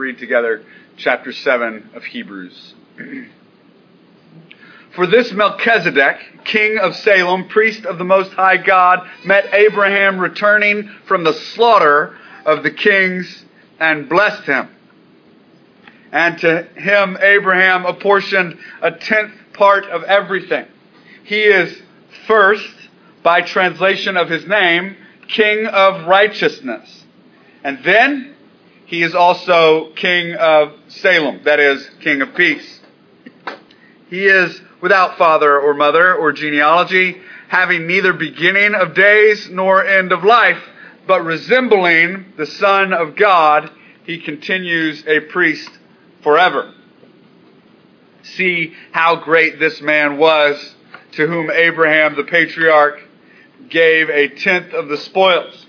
read together chapter 7 of Hebrews. For this Melchizedek, king of Salem, priest of the Most High God, met Abraham returning from the slaughter of the kings and blessed him. And to him, Abraham apportioned a tenth part of everything. He is first, by translation of his name, king of righteousness. And then he is also king of Salem, that is, king of peace. He is without father or mother or genealogy, having neither beginning of days nor end of life, but resembling the Son of God, he continues a priest forever. See how great this man was to whom Abraham the patriarch gave a tenth of the spoils.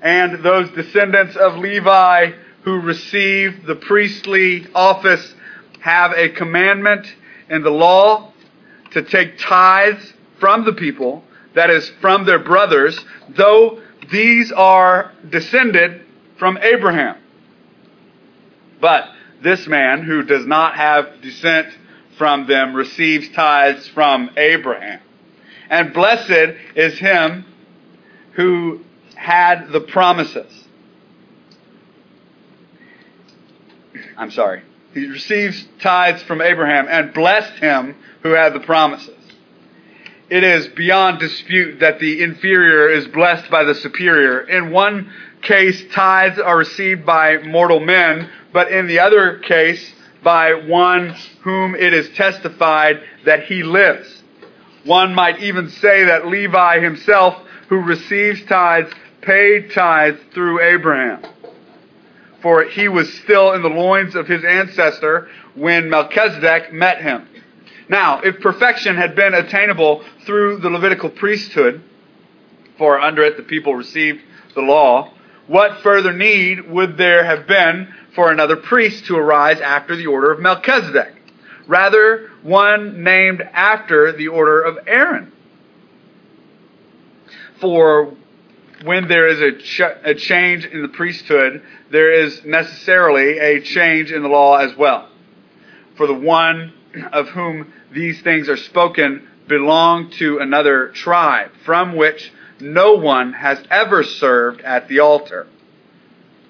And those descendants of Levi who receive the priestly office have a commandment in the law to take tithes from the people, that is, from their brothers, though these are descended from Abraham. But this man, who does not have descent from them, receives tithes from Abraham. And blessed is him who had the promises. I'm sorry. He receives tithes from Abraham and blessed him who had the promises. It is beyond dispute that the inferior is blessed by the superior. In one case, tithes are received by mortal men, but in the other case, by one whom it is testified that he lives. One might even say that Levi himself, who receives tithes, paid tithes through Abraham for he was still in the loins of his ancestor when Melchizedek met him. Now, if perfection had been attainable through the Levitical priesthood, for under it the people received the law, what further need would there have been for another priest to arise after the order of Melchizedek? Rather, one named after the order of Aaron. For when there is a, ch- a change in the priesthood, there is necessarily a change in the law as well. For the one of whom these things are spoken belong to another tribe, from which no one has ever served at the altar.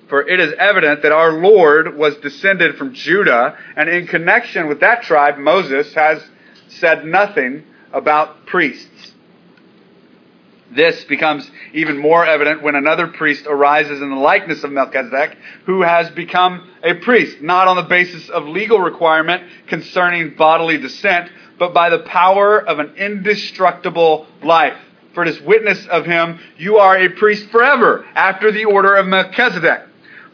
For it is evident that our Lord was descended from Judah, and in connection with that tribe, Moses has said nothing about priests. This becomes even more evident when another priest arises in the likeness of Melchizedek, who has become a priest, not on the basis of legal requirement concerning bodily descent, but by the power of an indestructible life. For it is witness of him, you are a priest forever, after the order of Melchizedek.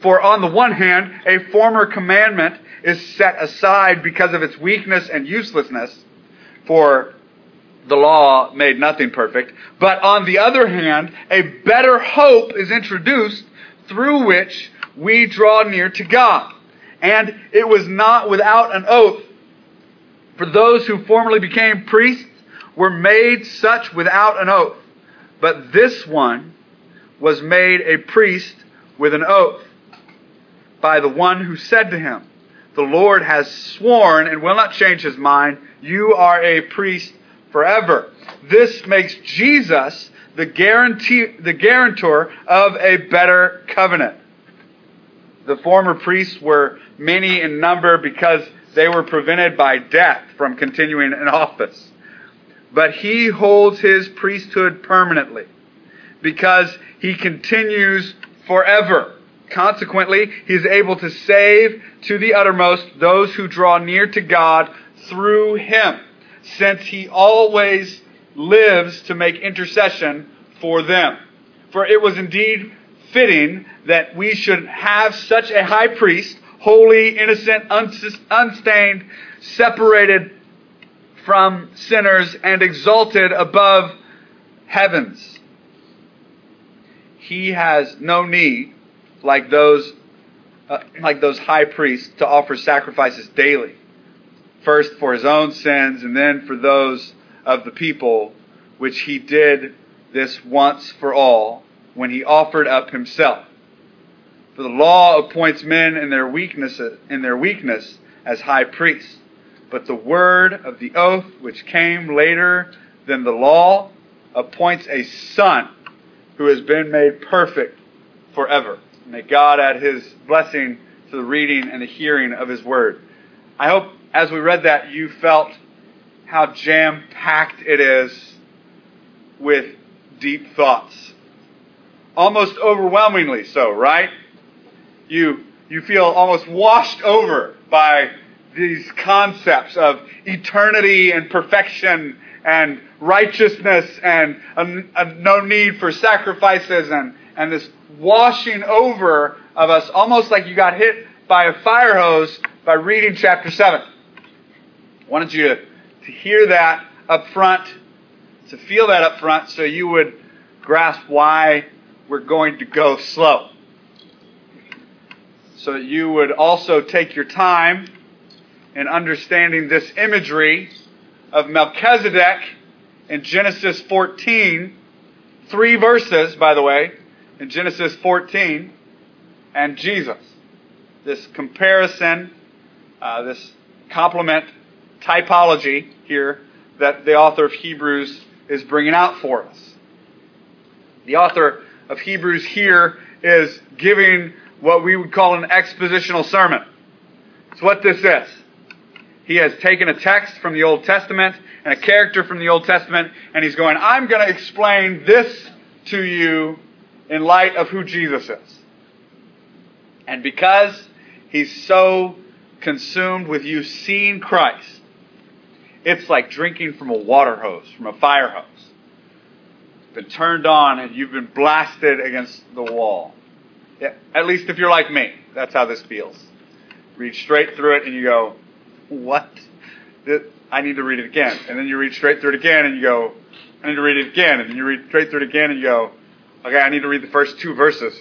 For on the one hand, a former commandment is set aside because of its weakness and uselessness. For the law made nothing perfect. But on the other hand, a better hope is introduced through which we draw near to God. And it was not without an oath. For those who formerly became priests were made such without an oath. But this one was made a priest with an oath by the one who said to him, The Lord has sworn and will not change his mind. You are a priest forever. This makes Jesus the guarantee, the guarantor of a better covenant. The former priests were many in number because they were prevented by death from continuing in office. But he holds his priesthood permanently because he continues forever. Consequently, he is able to save to the uttermost those who draw near to God through him since he always lives to make intercession for them. For it was indeed fitting that we should have such a high priest, holy, innocent, unstained, separated from sinners, and exalted above heavens. He has no need, like those, uh, like those high priests, to offer sacrifices daily first for his own sins and then for those of the people, which he did this once for all when he offered up himself. For the law appoints men in their weakness in their weakness as high priests. But the word of the oath which came later than the law appoints a son who has been made perfect forever. May God add his blessing to the reading and the hearing of his word. I hope as we read that you felt how jam packed it is with deep thoughts. Almost overwhelmingly so, right? You, you feel almost washed over by these concepts of eternity and perfection and righteousness and a, a no need for sacrifices and, and this washing over of us almost like you got hit by a fire hose by reading chapter 7. I wanted you to, to hear that up front, to feel that up front, so you would grasp why we're going to go slow. So that you would also take your time in understanding this imagery of Melchizedek in Genesis 14, three verses, by the way, in Genesis 14, and Jesus. This comparison, uh, this complement typology here that the author of Hebrews is bringing out for us. The author of Hebrews here is giving what we would call an expositional sermon. It's what this is. He has taken a text from the Old Testament and a character from the Old Testament, and he's going, I'm going to explain this to you in light of who Jesus is. And because he's so consumed with you seeing Christ, it's like drinking from a water hose, from a fire hose. Been turned on and you've been blasted against the wall. Yeah, at least if you're like me, that's how this feels. Read straight through it and you go, what? I need to read it again. And then you read straight through it again and you go, I need to read it again. And then you read straight through it again and you go, okay, I need to read the first two verses.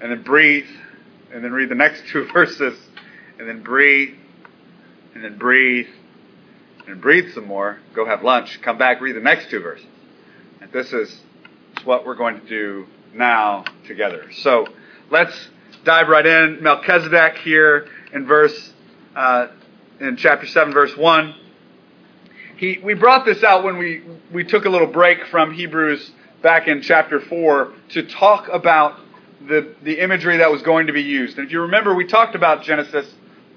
And then breathe. And then read the next two verses. And then breathe. And then breathe. And breathe some more. Go have lunch. Come back, read the next two verses. And this is what we're going to do now together. So let's dive right in. Melchizedek here in verse uh, in chapter 7, verse 1. He, we brought this out when we, we took a little break from Hebrews back in chapter 4 to talk about the, the imagery that was going to be used. And if you remember, we talked about Genesis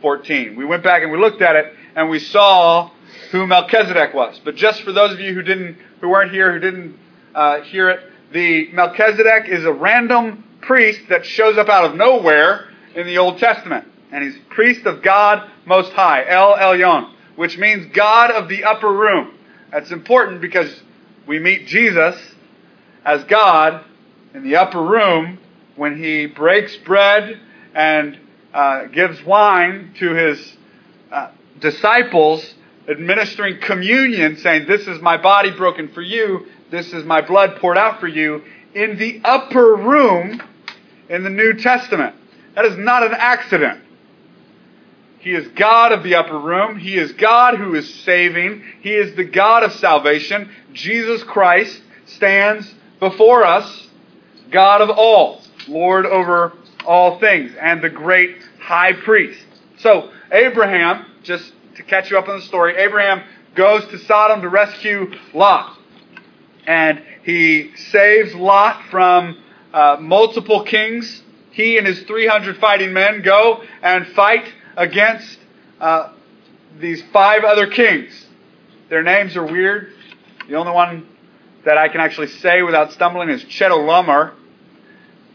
14. We went back and we looked at it and we saw who Melchizedek was. But just for those of you who didn't, who weren't here, who didn't uh, hear it, the Melchizedek is a random priest that shows up out of nowhere in the Old Testament and he's priest of God Most High, El Elyon, which means God of the upper room. That's important because we meet Jesus as God in the upper room when he breaks bread and uh, gives wine to his uh, disciples, administering communion, saying, This is my body broken for you, this is my blood poured out for you, in the upper room in the New Testament. That is not an accident. He is God of the upper room. He is God who is saving. He is the God of salvation. Jesus Christ stands before us, God of all, Lord over all things, and the great high priest. So, Abraham, just to catch you up on the story, Abraham goes to Sodom to rescue Lot. And he saves Lot from uh, multiple kings. He and his 300 fighting men go and fight against uh, these five other kings. Their names are weird. The only one that I can actually say without stumbling is Chedorlaomer.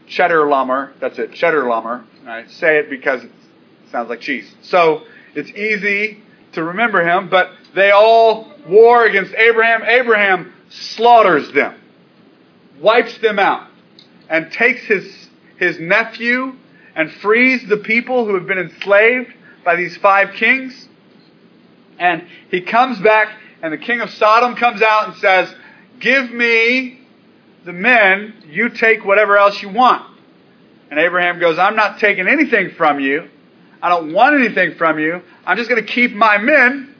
Chedorlaomer. That's it. Chedorlaomer. I say it because it sounds like cheese. So it's easy to remember him, but they all war against Abraham. Abraham slaughters them, wipes them out, and takes his, his nephew and frees the people who have been enslaved by these five kings. And he comes back, and the king of Sodom comes out and says, Give me the men, you take whatever else you want. And Abraham goes, I'm not taking anything from you. I don't want anything from you. I'm just going to keep my men,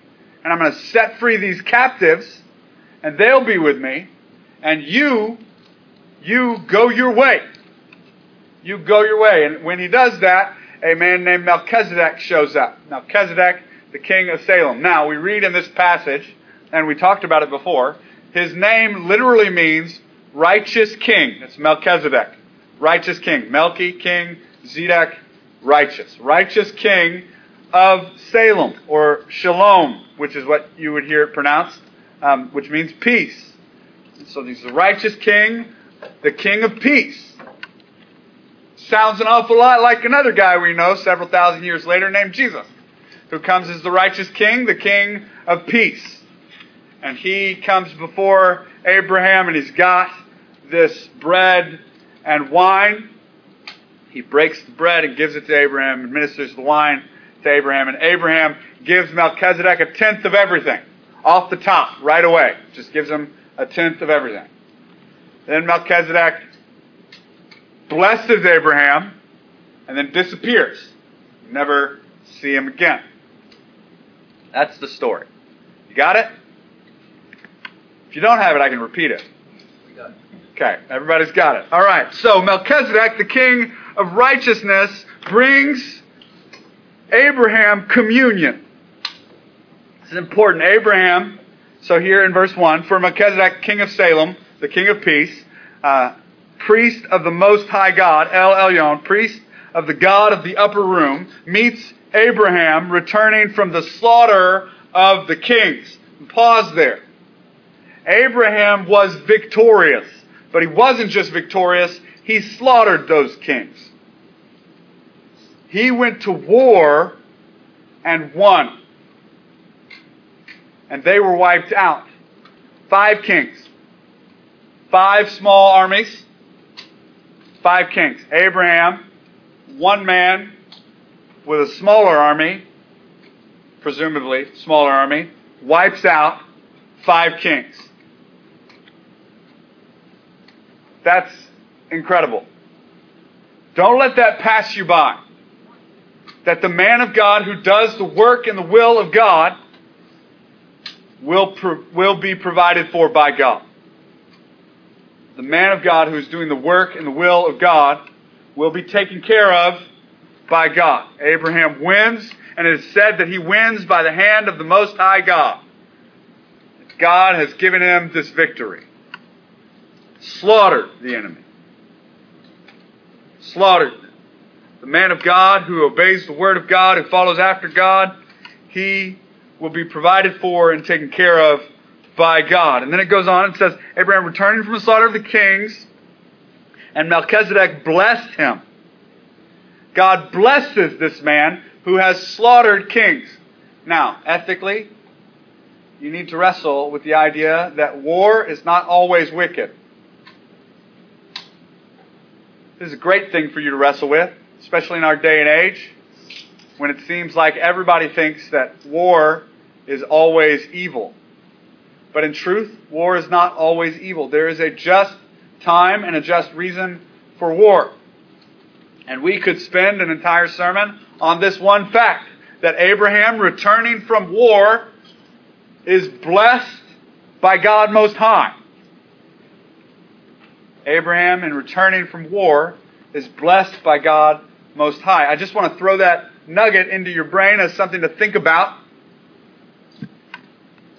and I'm going to set free these captives, and they'll be with me. And you, you go your way. You go your way. And when he does that, a man named Melchizedek shows up. Melchizedek, the king of Salem. Now, we read in this passage, and we talked about it before, his name literally means righteous king. It's Melchizedek. Righteous king. Melchi, king. Zedek, righteous. Righteous king of Salem, or Shalom, which is what you would hear it pronounced, um, which means peace. So he's the righteous king, the king of peace. Sounds an awful lot like another guy we know several thousand years later named Jesus, who comes as the righteous king, the king of peace. And he comes before Abraham and he's got this bread and wine. He breaks the bread and gives it to Abraham, administers the wine to Abraham, and Abraham gives Melchizedek a tenth of everything off the top right away. Just gives him a tenth of everything. Then Melchizedek blesses Abraham and then disappears. Never see him again. That's the story. You got it? If you don't have it, I can repeat it. Okay, everybody's got it. All right, so Melchizedek, the king of righteousness, brings Abraham communion. This is important. Abraham, so here in verse 1, for Melchizedek, king of Salem, the king of peace, uh, priest of the Most High God, El Elyon, priest of the God of the upper room, meets Abraham returning from the slaughter of the kings. Pause there. Abraham was victorious, but he wasn't just victorious, he slaughtered those kings. He went to war and won. And they were wiped out. Five kings. Five small armies. Five kings. Abraham, one man with a smaller army, presumably smaller army, wipes out five kings. That's incredible. Don't let that pass you by. That the man of God who does the work and the will of God will, pro- will be provided for by God. The man of God who is doing the work and the will of God will be taken care of by God. Abraham wins, and it is said that he wins by the hand of the Most High God. God has given him this victory. Slaughtered the enemy. Slaughtered. The man of God who obeys the word of God, who follows after God, he will be provided for and taken care of by God. And then it goes on and says, Abraham returning from the slaughter of the kings, and Melchizedek blessed him. God blesses this man who has slaughtered kings. Now, ethically, you need to wrestle with the idea that war is not always wicked. This is a great thing for you to wrestle with, especially in our day and age, when it seems like everybody thinks that war is always evil. But in truth, war is not always evil. There is a just time and a just reason for war. And we could spend an entire sermon on this one fact that Abraham, returning from war, is blessed by God Most High. Abraham, in returning from war, is blessed by God Most High. I just want to throw that nugget into your brain as something to think about.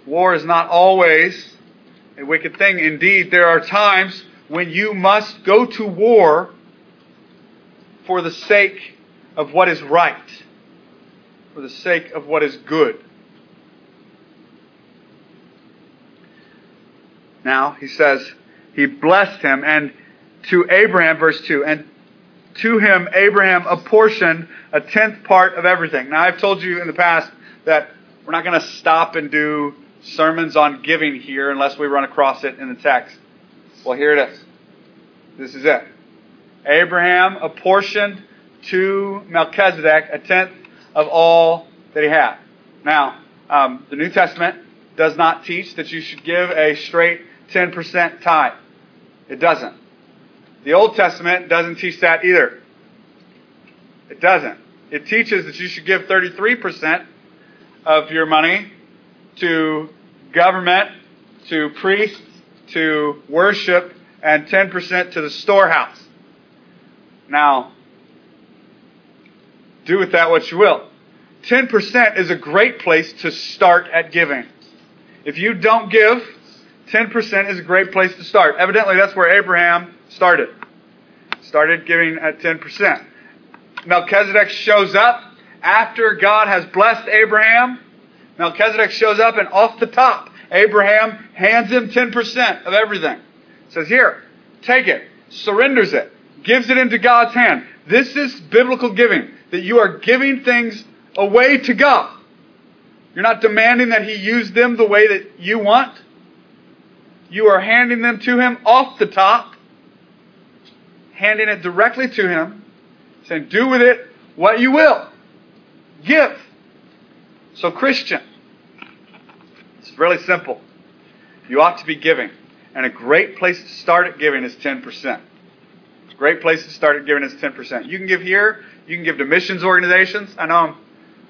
War is not always a wicked thing. Indeed, there are times when you must go to war for the sake of what is right, for the sake of what is good. Now, he says, he blessed him, and to Abraham, verse 2, and to him Abraham apportioned a tenth part of everything. Now, I've told you in the past that we're not going to stop and do sermons on giving here unless we run across it in the text. Well, here it is. This is it. Abraham apportioned to Melchizedek a tenth of all that he had. Now, um, the New Testament does not teach that you should give a straight 10% tithe. It doesn't. The Old Testament doesn't teach that either. It doesn't. It teaches that you should give 33% of your money to government, to priests, to worship, and 10% to the storehouse. Now, do with that what you will. 10% is a great place to start at giving. If you don't give, 10% is a great place to start. Evidently, that's where Abraham started. Started giving at 10%. Melchizedek shows up after God has blessed Abraham. Melchizedek shows up, and off the top, Abraham hands him 10% of everything. Says, Here, take it, surrenders it, gives it into God's hand. This is biblical giving, that you are giving things away to God. You're not demanding that He use them the way that you want. You are handing them to Him off the top, handing it directly to Him, saying, Do with it what you will. Give. So, Christian, it's really simple. You ought to be giving. And a great place to start at giving is 10%. A great place to start at giving is 10%. You can give here. You can give to missions organizations. I know I'm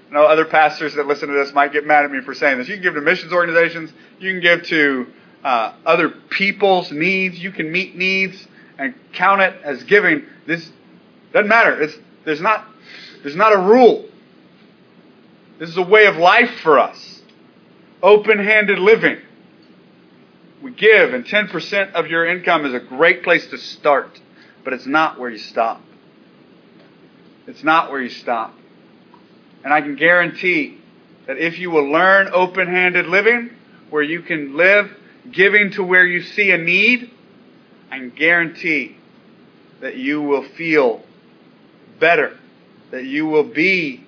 I know other pastors that listen to this might get mad at me for saying this. You can give to missions organizations. You can give to uh, other people's needs. You can meet needs and count it as giving. This doesn't matter. It's, there's not there's not a rule. This is a way of life for us. Open-handed living. We give, and 10% of your income is a great place to start, but it's not where you stop. It's not where you stop. And I can guarantee that if you will learn open handed living, where you can live giving to where you see a need, I guarantee that you will feel better, that you will be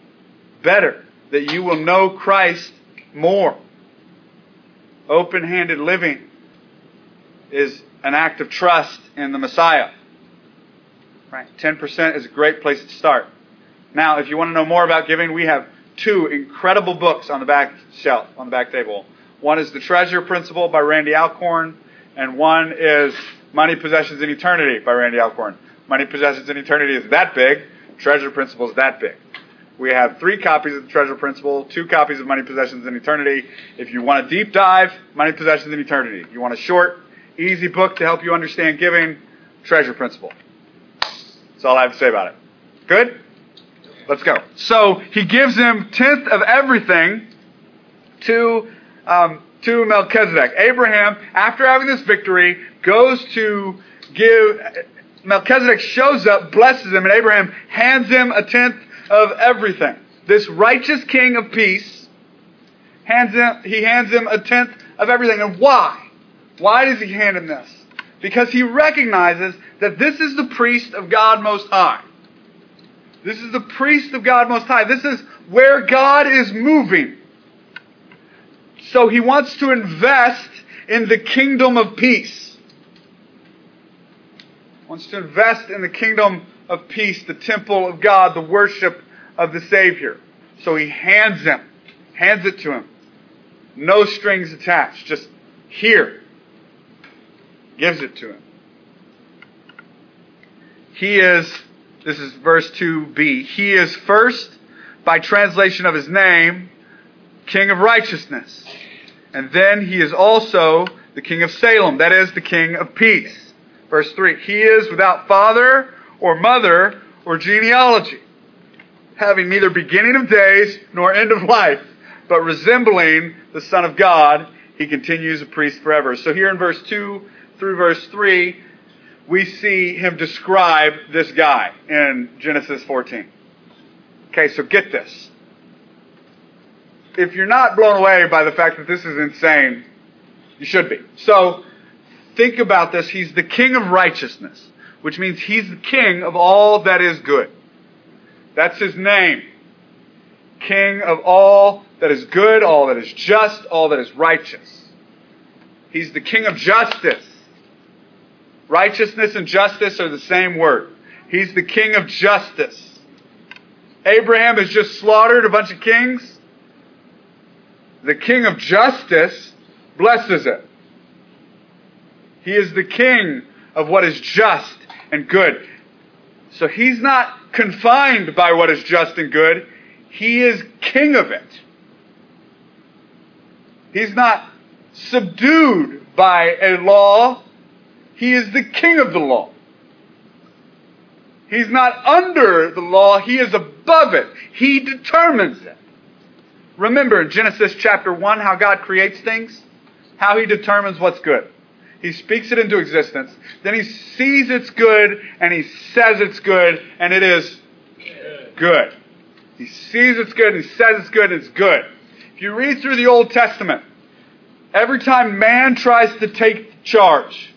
better, that you will know Christ more. Open handed living is an act of trust in the Messiah. Right? 10% is a great place to start. Now, if you want to know more about giving, we have two incredible books on the back shelf, on the back table. One is The Treasure Principle by Randy Alcorn, and one is Money, Possessions, and Eternity by Randy Alcorn. Money, Possessions, and Eternity is that big. Treasure Principle is that big. We have three copies of the Treasure Principle, two copies of Money, Possessions, and Eternity. If you want a deep dive, Money, Possessions, and Eternity. You want a short, easy book to help you understand giving, Treasure Principle. That's all I have to say about it. Good? Let's go. So he gives him tenth of everything to um, to Melchizedek. Abraham, after having this victory, goes to give. Melchizedek shows up, blesses him, and Abraham hands him a tenth of everything. This righteous king of peace hands him. He hands him a tenth of everything. And why? Why does he hand him this? Because he recognizes that this is the priest of God Most High. This is the priest of God Most High. This is where God is moving. So he wants to invest in the kingdom of peace. Wants to invest in the kingdom of peace, the temple of God, the worship of the Savior. So he hands him, hands it to him. No strings attached, just here. Gives it to him. He is this is verse 2b. He is first, by translation of his name, King of righteousness. And then he is also the King of Salem, that is, the King of peace. Verse 3 He is without father or mother or genealogy, having neither beginning of days nor end of life, but resembling the Son of God, he continues a priest forever. So here in verse 2 through verse 3, we see him describe this guy in Genesis 14. Okay, so get this. If you're not blown away by the fact that this is insane, you should be. So, think about this. He's the king of righteousness, which means he's the king of all that is good. That's his name. King of all that is good, all that is just, all that is righteous. He's the king of justice. Righteousness and justice are the same word. He's the king of justice. Abraham has just slaughtered a bunch of kings. The king of justice blesses it. He is the king of what is just and good. So he's not confined by what is just and good. He is king of it. He's not subdued by a law he is the king of the law. He's not under the law, he is above it. He determines it. Remember in Genesis chapter 1 how God creates things? How he determines what's good. He speaks it into existence. Then he sees it's good and he says it's good and it is good. He sees it's good and he says it's good and it's good. If you read through the Old Testament, every time man tries to take charge,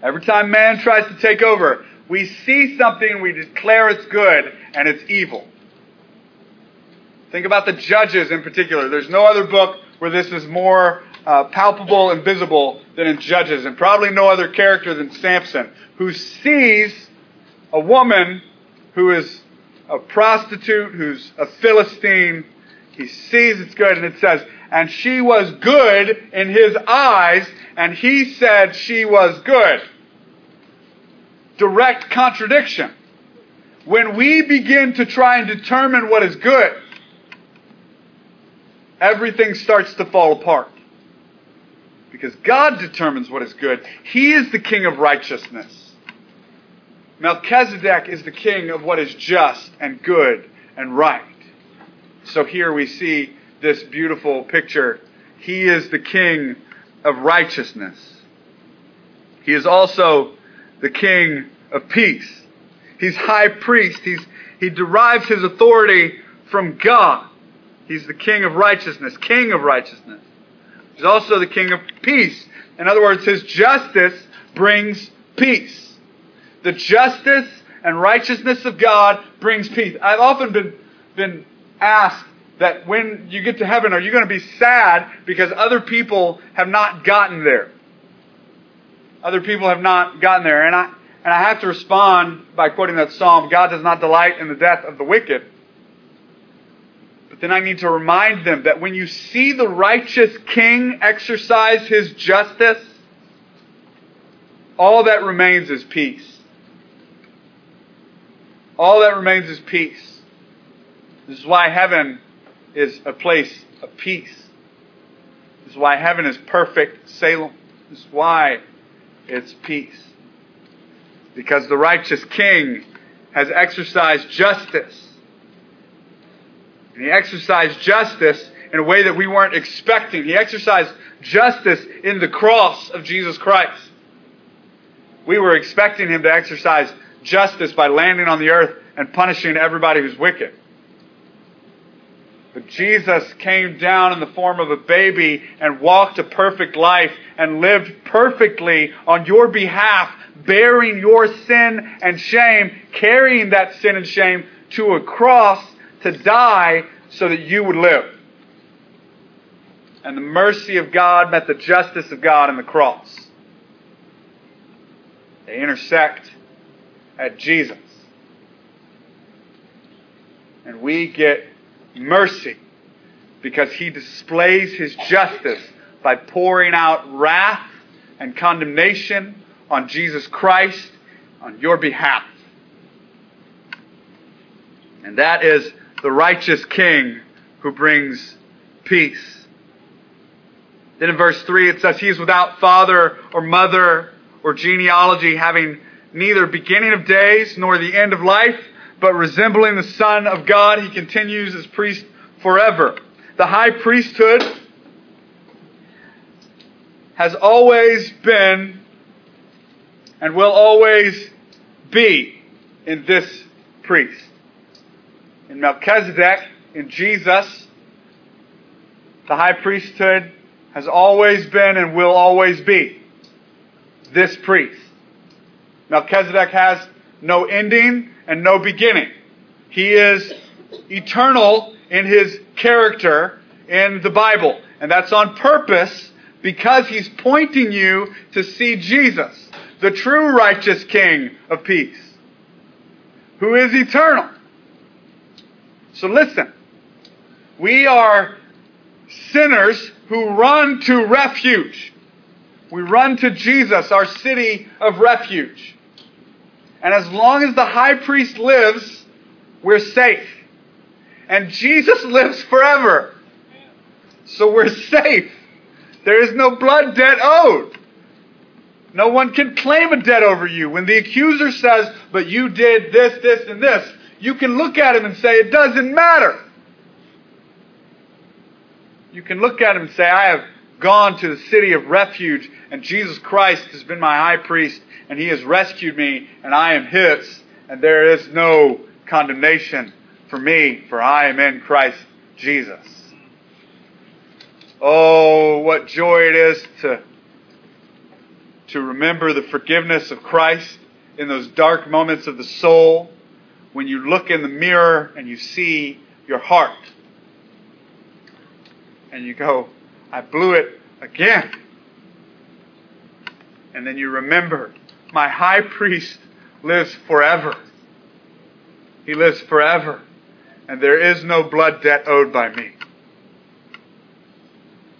every time man tries to take over, we see something, we declare it's good, and it's evil. Think about the Judges in particular. There's no other book where this is more uh, palpable and visible than in Judges, and probably no other character than Samson, who sees a woman who is a prostitute, who's a Philistine. He sees it's good, and it says, and she was good in his eyes, and he said she was good direct contradiction. When we begin to try and determine what is good, everything starts to fall apart. Because God determines what is good. He is the king of righteousness. Melchizedek is the king of what is just and good and right. So here we see this beautiful picture. He is the king of righteousness. He is also the king of peace. He's high priest. He's, he derives his authority from God. He's the king of righteousness, king of righteousness. He's also the king of peace. In other words, his justice brings peace. The justice and righteousness of God brings peace. I've often been, been asked that when you get to heaven, are you going to be sad because other people have not gotten there? Other people have not gotten there. And I, and I have to respond by quoting that psalm God does not delight in the death of the wicked. Then I need to remind them that when you see the righteous king exercise his justice, all that remains is peace. All that remains is peace. This is why heaven is a place of peace. This is why heaven is perfect Salem. This is why it's peace. Because the righteous king has exercised justice. And he exercised justice in a way that we weren't expecting. He exercised justice in the cross of Jesus Christ. We were expecting him to exercise justice by landing on the earth and punishing everybody who's wicked. But Jesus came down in the form of a baby and walked a perfect life and lived perfectly on your behalf, bearing your sin and shame, carrying that sin and shame to a cross to die so that you would live. And the mercy of God met the justice of God in the cross. They intersect at Jesus. And we get mercy because he displays his justice by pouring out wrath and condemnation on Jesus Christ on your behalf. And that is the righteous king who brings peace. Then in verse 3 it says, He is without father or mother or genealogy, having neither beginning of days nor the end of life but resembling the Son of God, he continues as priest forever. The high priesthood has always been and will always be in this priest. In Melchizedek, in Jesus, the high priesthood has always been and will always be this priest. Melchizedek has no ending and no beginning. He is eternal in his character in the Bible. And that's on purpose because he's pointing you to see Jesus, the true righteous King of peace, who is eternal. So listen, we are sinners who run to refuge. We run to Jesus, our city of refuge. And as long as the high priest lives, we're safe. And Jesus lives forever. So we're safe. There is no blood debt owed. No one can claim a debt over you. When the accuser says, but you did this, this, and this, you can look at him and say, it doesn't matter. You can look at him and say, I have gone to the city of refuge, and Jesus Christ has been my high priest, and he has rescued me, and I am his, and there is no condemnation for me, for I am in Christ Jesus. Oh, what joy it is to, to remember the forgiveness of Christ in those dark moments of the soul when you look in the mirror and you see your heart. And you go, I blew it again. And then you remember, my high priest lives forever. He lives forever. And there is no blood debt owed by me.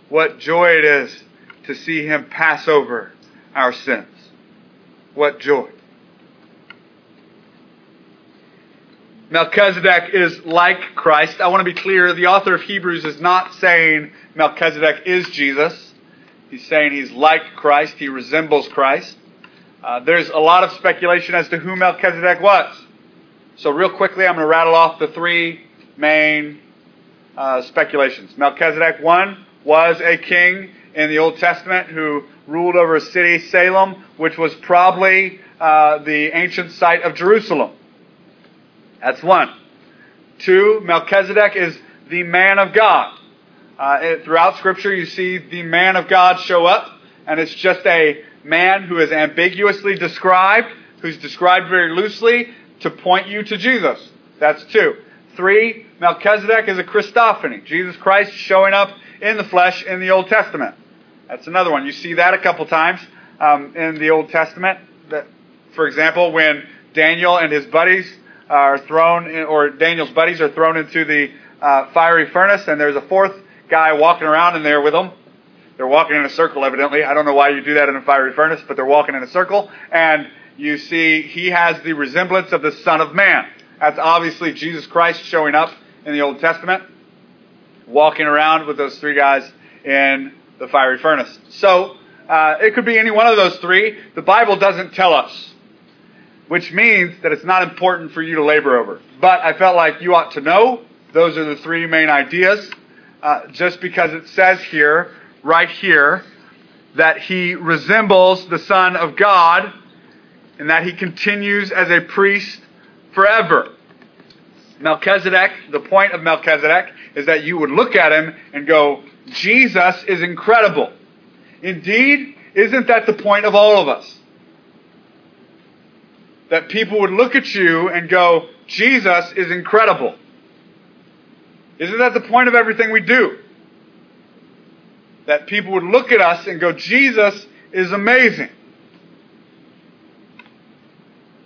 What joy it is to see him pass over our sins. What joy. Melchizedek is like Christ. I want to be clear. The author of Hebrews is not saying Melchizedek is Jesus. He's saying he's like Christ. He resembles Christ. Uh, there's a lot of speculation as to who Melchizedek was. So, real quickly, I'm going to rattle off the three main uh, speculations. Melchizedek, one, was a king in the Old Testament who ruled over a city, Salem, which was probably uh, the ancient site of Jerusalem. That's one. Two, Melchizedek is the man of God. Uh, it, throughout Scripture, you see the man of God show up, and it's just a man who is ambiguously described, who's described very loosely to point you to Jesus. That's two. Three, Melchizedek is a Christophany. Jesus Christ showing up in the flesh in the Old Testament. That's another one. You see that a couple times um, in the Old Testament. That, for example, when Daniel and his buddies are thrown, in, or Daniel's buddies are thrown into the uh, fiery furnace, and there's a fourth guy walking around in there with them. They're walking in a circle, evidently. I don't know why you do that in a fiery furnace, but they're walking in a circle, and you see he has the resemblance of the Son of Man. That's obviously Jesus Christ showing up in the Old Testament, walking around with those three guys in the fiery furnace. So, uh, it could be any one of those three. The Bible doesn't tell us which means that it's not important for you to labor over. But I felt like you ought to know. Those are the three main ideas. Uh, just because it says here, right here, that he resembles the Son of God and that he continues as a priest forever. Melchizedek, the point of Melchizedek is that you would look at him and go, Jesus is incredible. Indeed, isn't that the point of all of us? That people would look at you and go, Jesus is incredible. Isn't that the point of everything we do? That people would look at us and go, Jesus is amazing.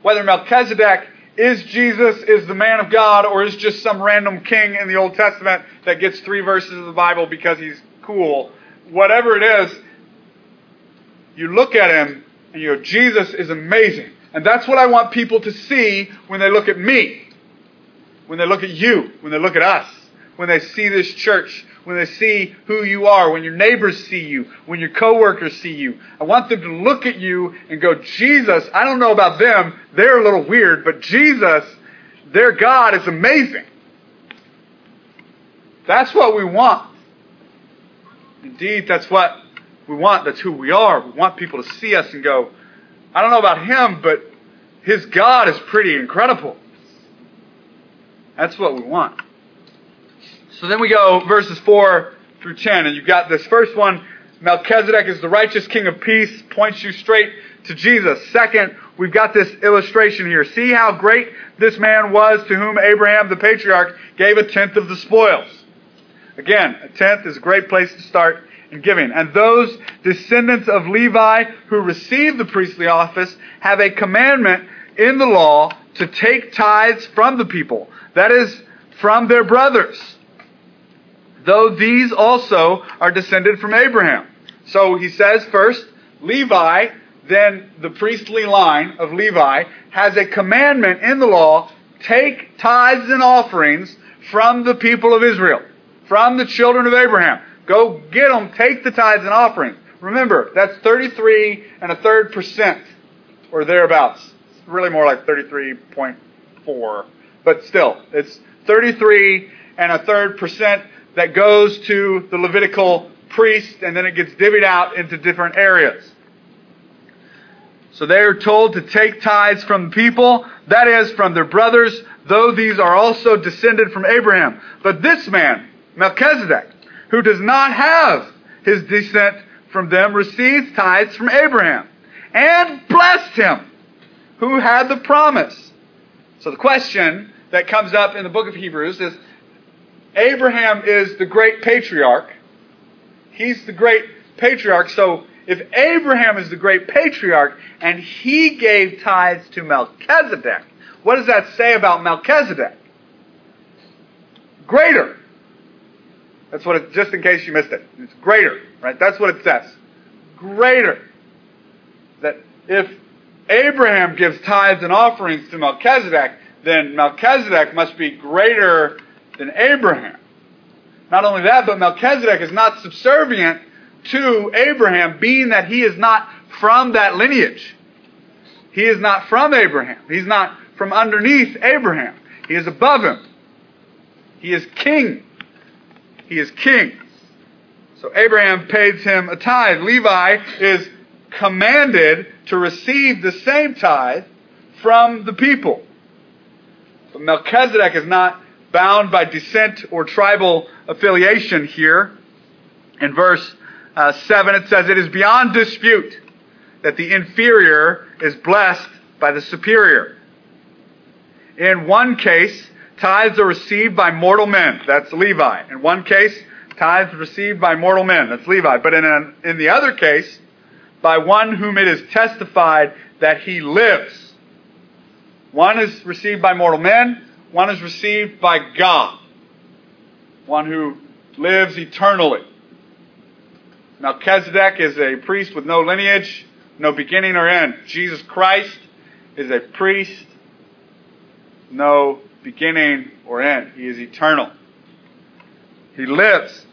Whether Melchizedek is Jesus, is the man of God, or is just some random king in the Old Testament that gets three verses of the Bible because he's cool, whatever it is, you look at him and you go, Jesus is amazing. And that's what I want people to see when they look at me, when they look at you, when they look at us, when they see this church, when they see who you are, when your neighbors see you, when your coworkers see you. I want them to look at you and go, Jesus, I don't know about them, they're a little weird, but Jesus, their God is amazing. That's what we want. Indeed, that's what we want. That's who we are. We want people to see us and go, I don't know about him, but his God is pretty incredible. That's what we want. So then we go verses 4 through 10, and you've got this first one Melchizedek is the righteous king of peace, points you straight to Jesus. Second, we've got this illustration here. See how great this man was to whom Abraham the patriarch gave a tenth of the spoils. Again, a tenth is a great place to start giving. And those descendants of Levi who received the priestly office have a commandment in the law to take tithes from the people, that is, from their brothers, though these also are descended from Abraham. So he says first, Levi, then the priestly line of Levi, has a commandment in the law take tithes and offerings from the people of Israel, from the children of Abraham. Go get them, take the tithes and offerings. Remember, that's 33 and a third percent, or thereabouts. It's really more like 33.4, but still, it's 33 and a third percent that goes to the Levitical priest, and then it gets divvied out into different areas. So they are told to take tithes from the people, that is, from their brothers, though these are also descended from Abraham. But this man, Melchizedek, who does not have his descent from them, receives tithes from Abraham, and blessed him, who had the promise. So the question that comes up in the book of Hebrews is Abraham is the great patriarch. He's the great patriarch. So if Abraham is the great patriarch and he gave tithes to Melchizedek, what does that say about Melchizedek? Greater. That's what it, just in case you missed it. It's greater, right? That's what it says. Greater. That if Abraham gives tithes and offerings to Melchizedek, then Melchizedek must be greater than Abraham. Not only that, but Melchizedek is not subservient to Abraham, being that he is not from that lineage. He is not from Abraham. He's not from underneath Abraham. He is above him. He is king. He is king. So Abraham pays him a tithe. Levi is commanded to receive the same tithe from the people. But Melchizedek is not bound by descent or tribal affiliation here. In verse uh, 7, it says, It is beyond dispute that the inferior is blessed by the superior. In one case, tithes are received by mortal men. That's Levi. In one case, tithes received by mortal men. That's Levi. But in, an, in the other case, by one whom it is testified that he lives. One is received by mortal men, one is received by God. One who lives eternally. Melchizedek is a priest with no lineage, no beginning or end. Jesus Christ is a priest, no beginning or end. He is eternal. He lives.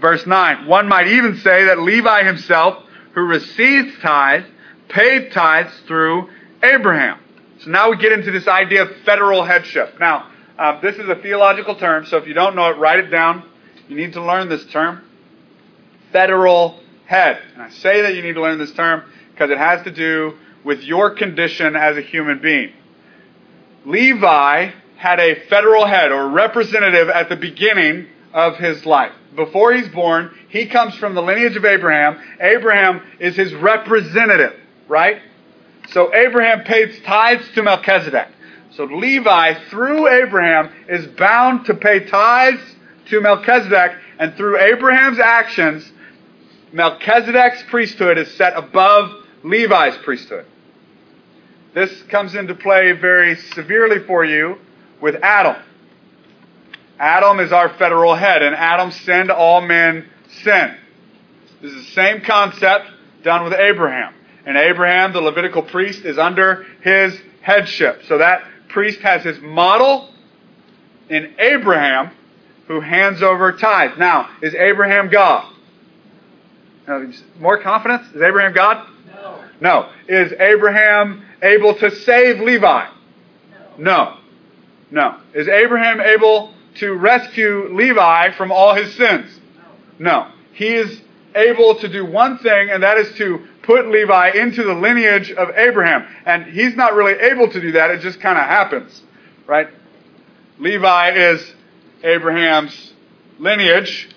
Verse 9. One might even say that Levi himself, who receives tithes, paid tithes through Abraham. So now we get into this idea of federal headship. Now, uh, this is a theological term, so if you don't know it, write it down. You need to learn this term. Federal head. And I say that you need to learn this term because it has to do with your condition as a human being. Levi had a federal head or representative at the beginning of his life. Before he's born, he comes from the lineage of Abraham. Abraham is his representative, right? So Abraham pays tithes to Melchizedek. So Levi, through Abraham, is bound to pay tithes to Melchizedek, and through Abraham's actions, Melchizedek's priesthood is set above Levi's priesthood. This comes into play very severely for you with Adam. Adam is our federal head, and Adam sinned, all men sin. This is the same concept done with Abraham. And Abraham, the Levitical priest, is under his headship. So that priest has his model in Abraham, who hands over tithes. Now, is Abraham God? more confidence? Is Abraham God? No. No. Is Abraham able to save Levi? No. No. Is Abraham able to rescue Levi from all his sins? No. He is able to do one thing, and that is to put Levi into the lineage of Abraham. And he's not really able to do that, it just kind of happens. Right? Levi is Abraham's lineage,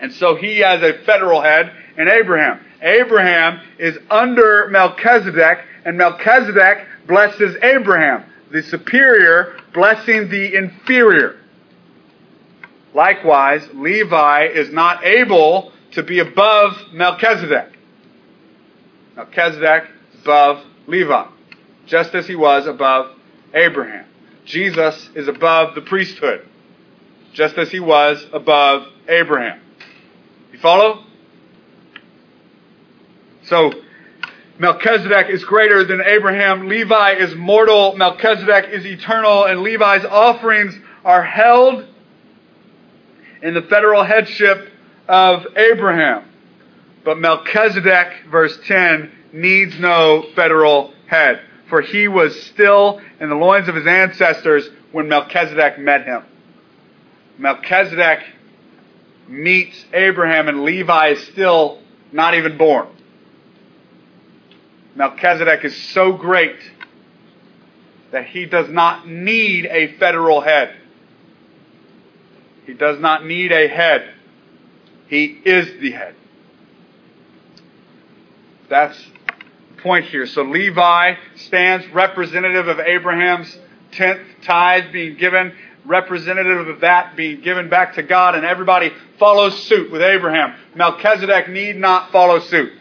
and so he has a federal head in Abraham. Abraham is under Melchizedek, and Melchizedek blesses Abraham, the superior blessing the inferior. Likewise, Levi is not able to be above Melchizedek. Melchizedek above Levi, just as he was above Abraham. Jesus is above the priesthood, just as he was above Abraham. You follow? So, Melchizedek is greater than Abraham. Levi is mortal. Melchizedek is eternal. And Levi's offerings are held in the federal headship of Abraham. But Melchizedek, verse 10, needs no federal head, for he was still in the loins of his ancestors when Melchizedek met him. Melchizedek meets Abraham, and Levi is still not even born. Melchizedek is so great that he does not need a federal head. He does not need a head. He is the head. That's the point here. So Levi stands representative of Abraham's tenth tithe being given, representative of that being given back to God, and everybody follows suit with Abraham. Melchizedek need not follow suit.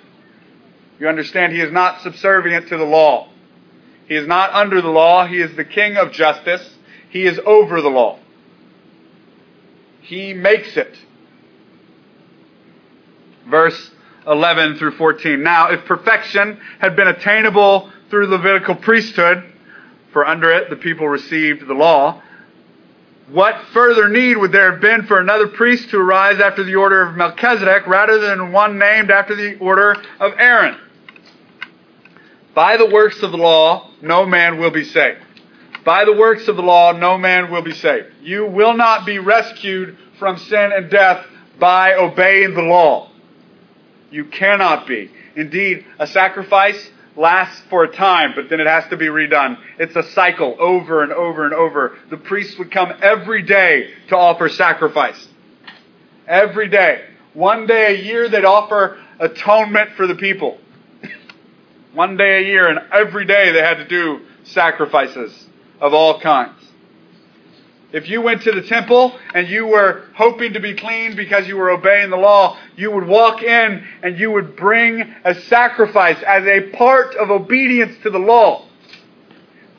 You understand, he is not subservient to the law. He is not under the law. He is the king of justice. He is over the law. He makes it. Verse 11 through 14. Now, if perfection had been attainable through Levitical priesthood, for under it the people received the law, what further need would there have been for another priest to arise after the order of Melchizedek rather than one named after the order of Aaron? By the works of the law, no man will be saved. By the works of the law, no man will be saved. You will not be rescued from sin and death by obeying the law. You cannot be. Indeed, a sacrifice lasts for a time, but then it has to be redone. It's a cycle over and over and over. The priests would come every day to offer sacrifice. Every day. One day a year they'd offer atonement for the people. One day a year, and every day they had to do sacrifices of all kinds. If you went to the temple and you were hoping to be clean because you were obeying the law, you would walk in and you would bring a sacrifice as a part of obedience to the law.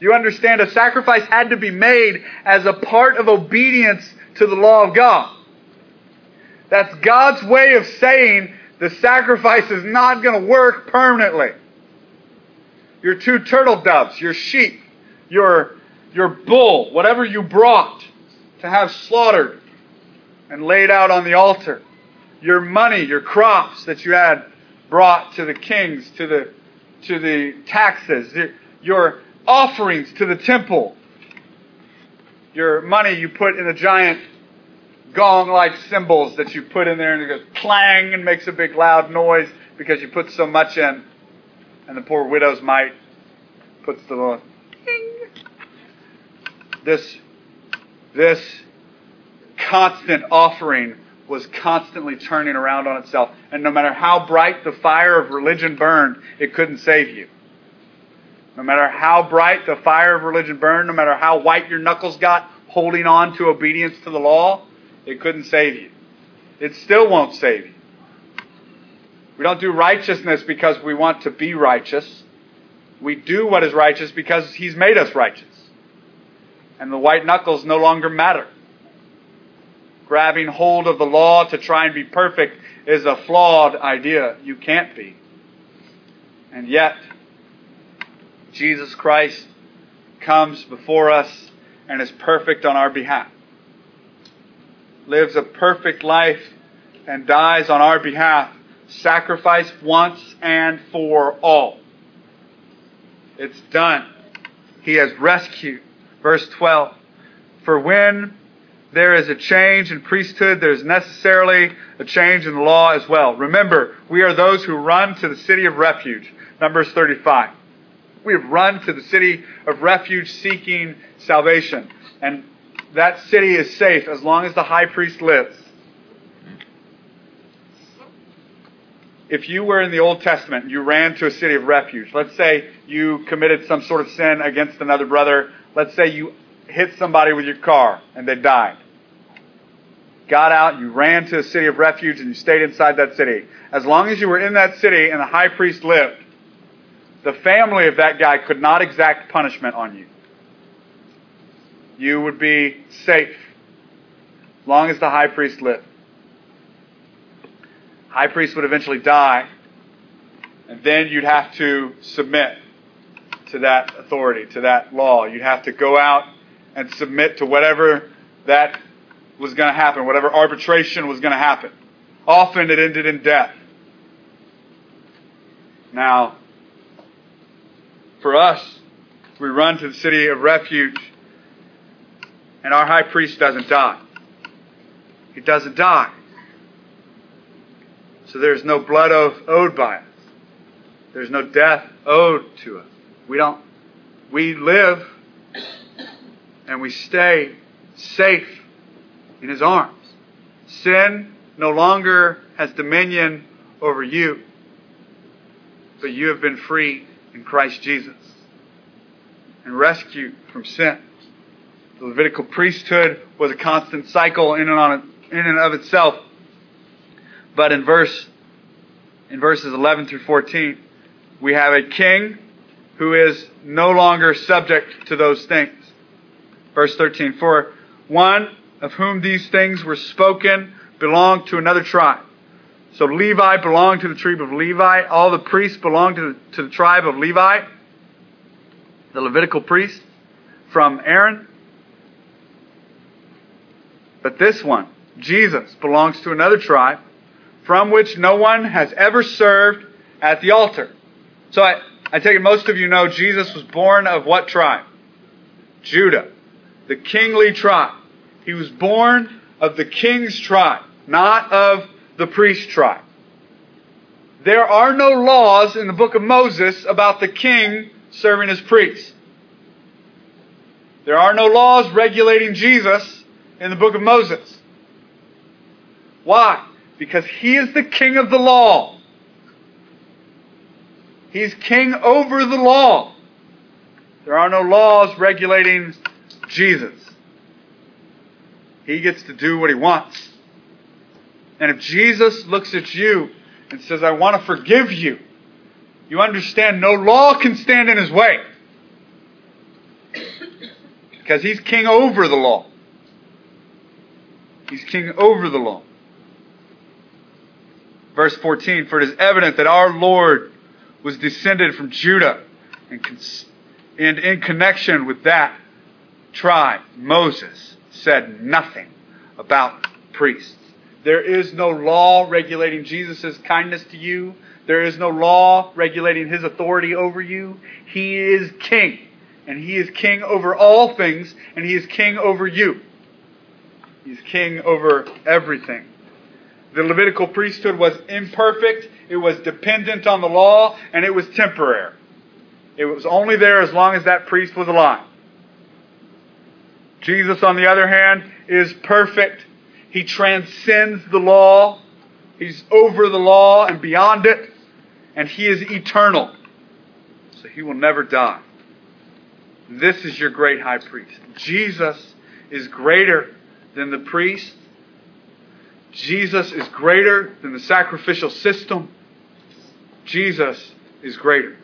You understand a sacrifice had to be made as a part of obedience to the law of God. That's God's way of saying the sacrifice is not going to work permanently. Your two turtle doves, your sheep, your your bull, whatever you brought to have slaughtered and laid out on the altar, your money, your crops that you had brought to the kings, to the, to the taxes, your offerings to the temple, your money you put in the giant gong like cymbals that you put in there and it goes clang and makes a big loud noise because you put so much in. And the poor widow's mite puts the little this, this constant offering was constantly turning around on itself. And no matter how bright the fire of religion burned, it couldn't save you. No matter how bright the fire of religion burned, no matter how white your knuckles got holding on to obedience to the law, it couldn't save you. It still won't save you. We don't do righteousness because we want to be righteous. We do what is righteous because He's made us righteous and the white knuckles no longer matter. Grabbing hold of the law to try and be perfect is a flawed idea. You can't be. And yet, Jesus Christ comes before us and is perfect on our behalf. Lives a perfect life and dies on our behalf, sacrificed once and for all. It's done. He has rescued Verse 12 For when there is a change in priesthood, there's necessarily a change in the law as well. Remember, we are those who run to the city of refuge. Numbers 35. We have run to the city of refuge seeking salvation. And that city is safe as long as the high priest lives. If you were in the Old Testament and you ran to a city of refuge, let's say you committed some sort of sin against another brother let's say you hit somebody with your car and they died. Got out, you ran to a city of refuge, and you stayed inside that city. As long as you were in that city and the high priest lived, the family of that guy could not exact punishment on you. You would be safe as long as the high priest lived. High priest would eventually die, and then you'd have to submit to that authority, to that law. You'd have to go out and submit to whatever that was going to happen, whatever arbitration was going to happen. Often it ended in death. Now, for us, we run to the city of refuge, and our high priest doesn't die. He doesn't die. So there's no blood owed by us. There's no death owed to us. We don't. We live and we stay safe in His arms. Sin no longer has dominion over you, but you have been free in Christ Jesus and rescued from sin. The Levitical priesthood was a constant cycle in and, on, in and of itself. But in verse in verses 11 through 14, we have a king who is no longer subject to those things. Verse 13, for one of whom these things were spoken belonged to another tribe. So Levi belonged to the tribe of Levi. All the priests belonged to the, to the tribe of Levi, the Levitical priests from Aaron. But this one, Jesus, belongs to another tribe from which no one has ever served at the altar. So I, I take it most of you know Jesus was born of what tribe? Judah, the kingly tribe. He was born of the king's tribe, not of the priest tribe. There are no laws in the book of Moses about the king serving as priest. There are no laws regulating Jesus in the book of Moses. Why? Because he is the king of the law. He's king over the law. There are no laws regulating Jesus. He gets to do what he wants. And if Jesus looks at you and says, I want to forgive you, you understand no law can stand in his way. Because he's king over the law. He's king over the law. Verse 14 For it is evident that our Lord was descended from Judah, and, and in connection with that tribe, Moses said nothing about priests. There is no law regulating Jesus' kindness to you. There is no law regulating his authority over you. He is king. And he is king over all things, and he is king over you. He's king over everything. The Levitical priesthood was imperfect, it was dependent on the law, and it was temporary. It was only there as long as that priest was alive. Jesus, on the other hand, is perfect. He transcends the law. He's over the law and beyond it. And he is eternal. So he will never die. This is your great high priest. Jesus is greater than the priest. Jesus is greater than the sacrificial system. Jesus is greater.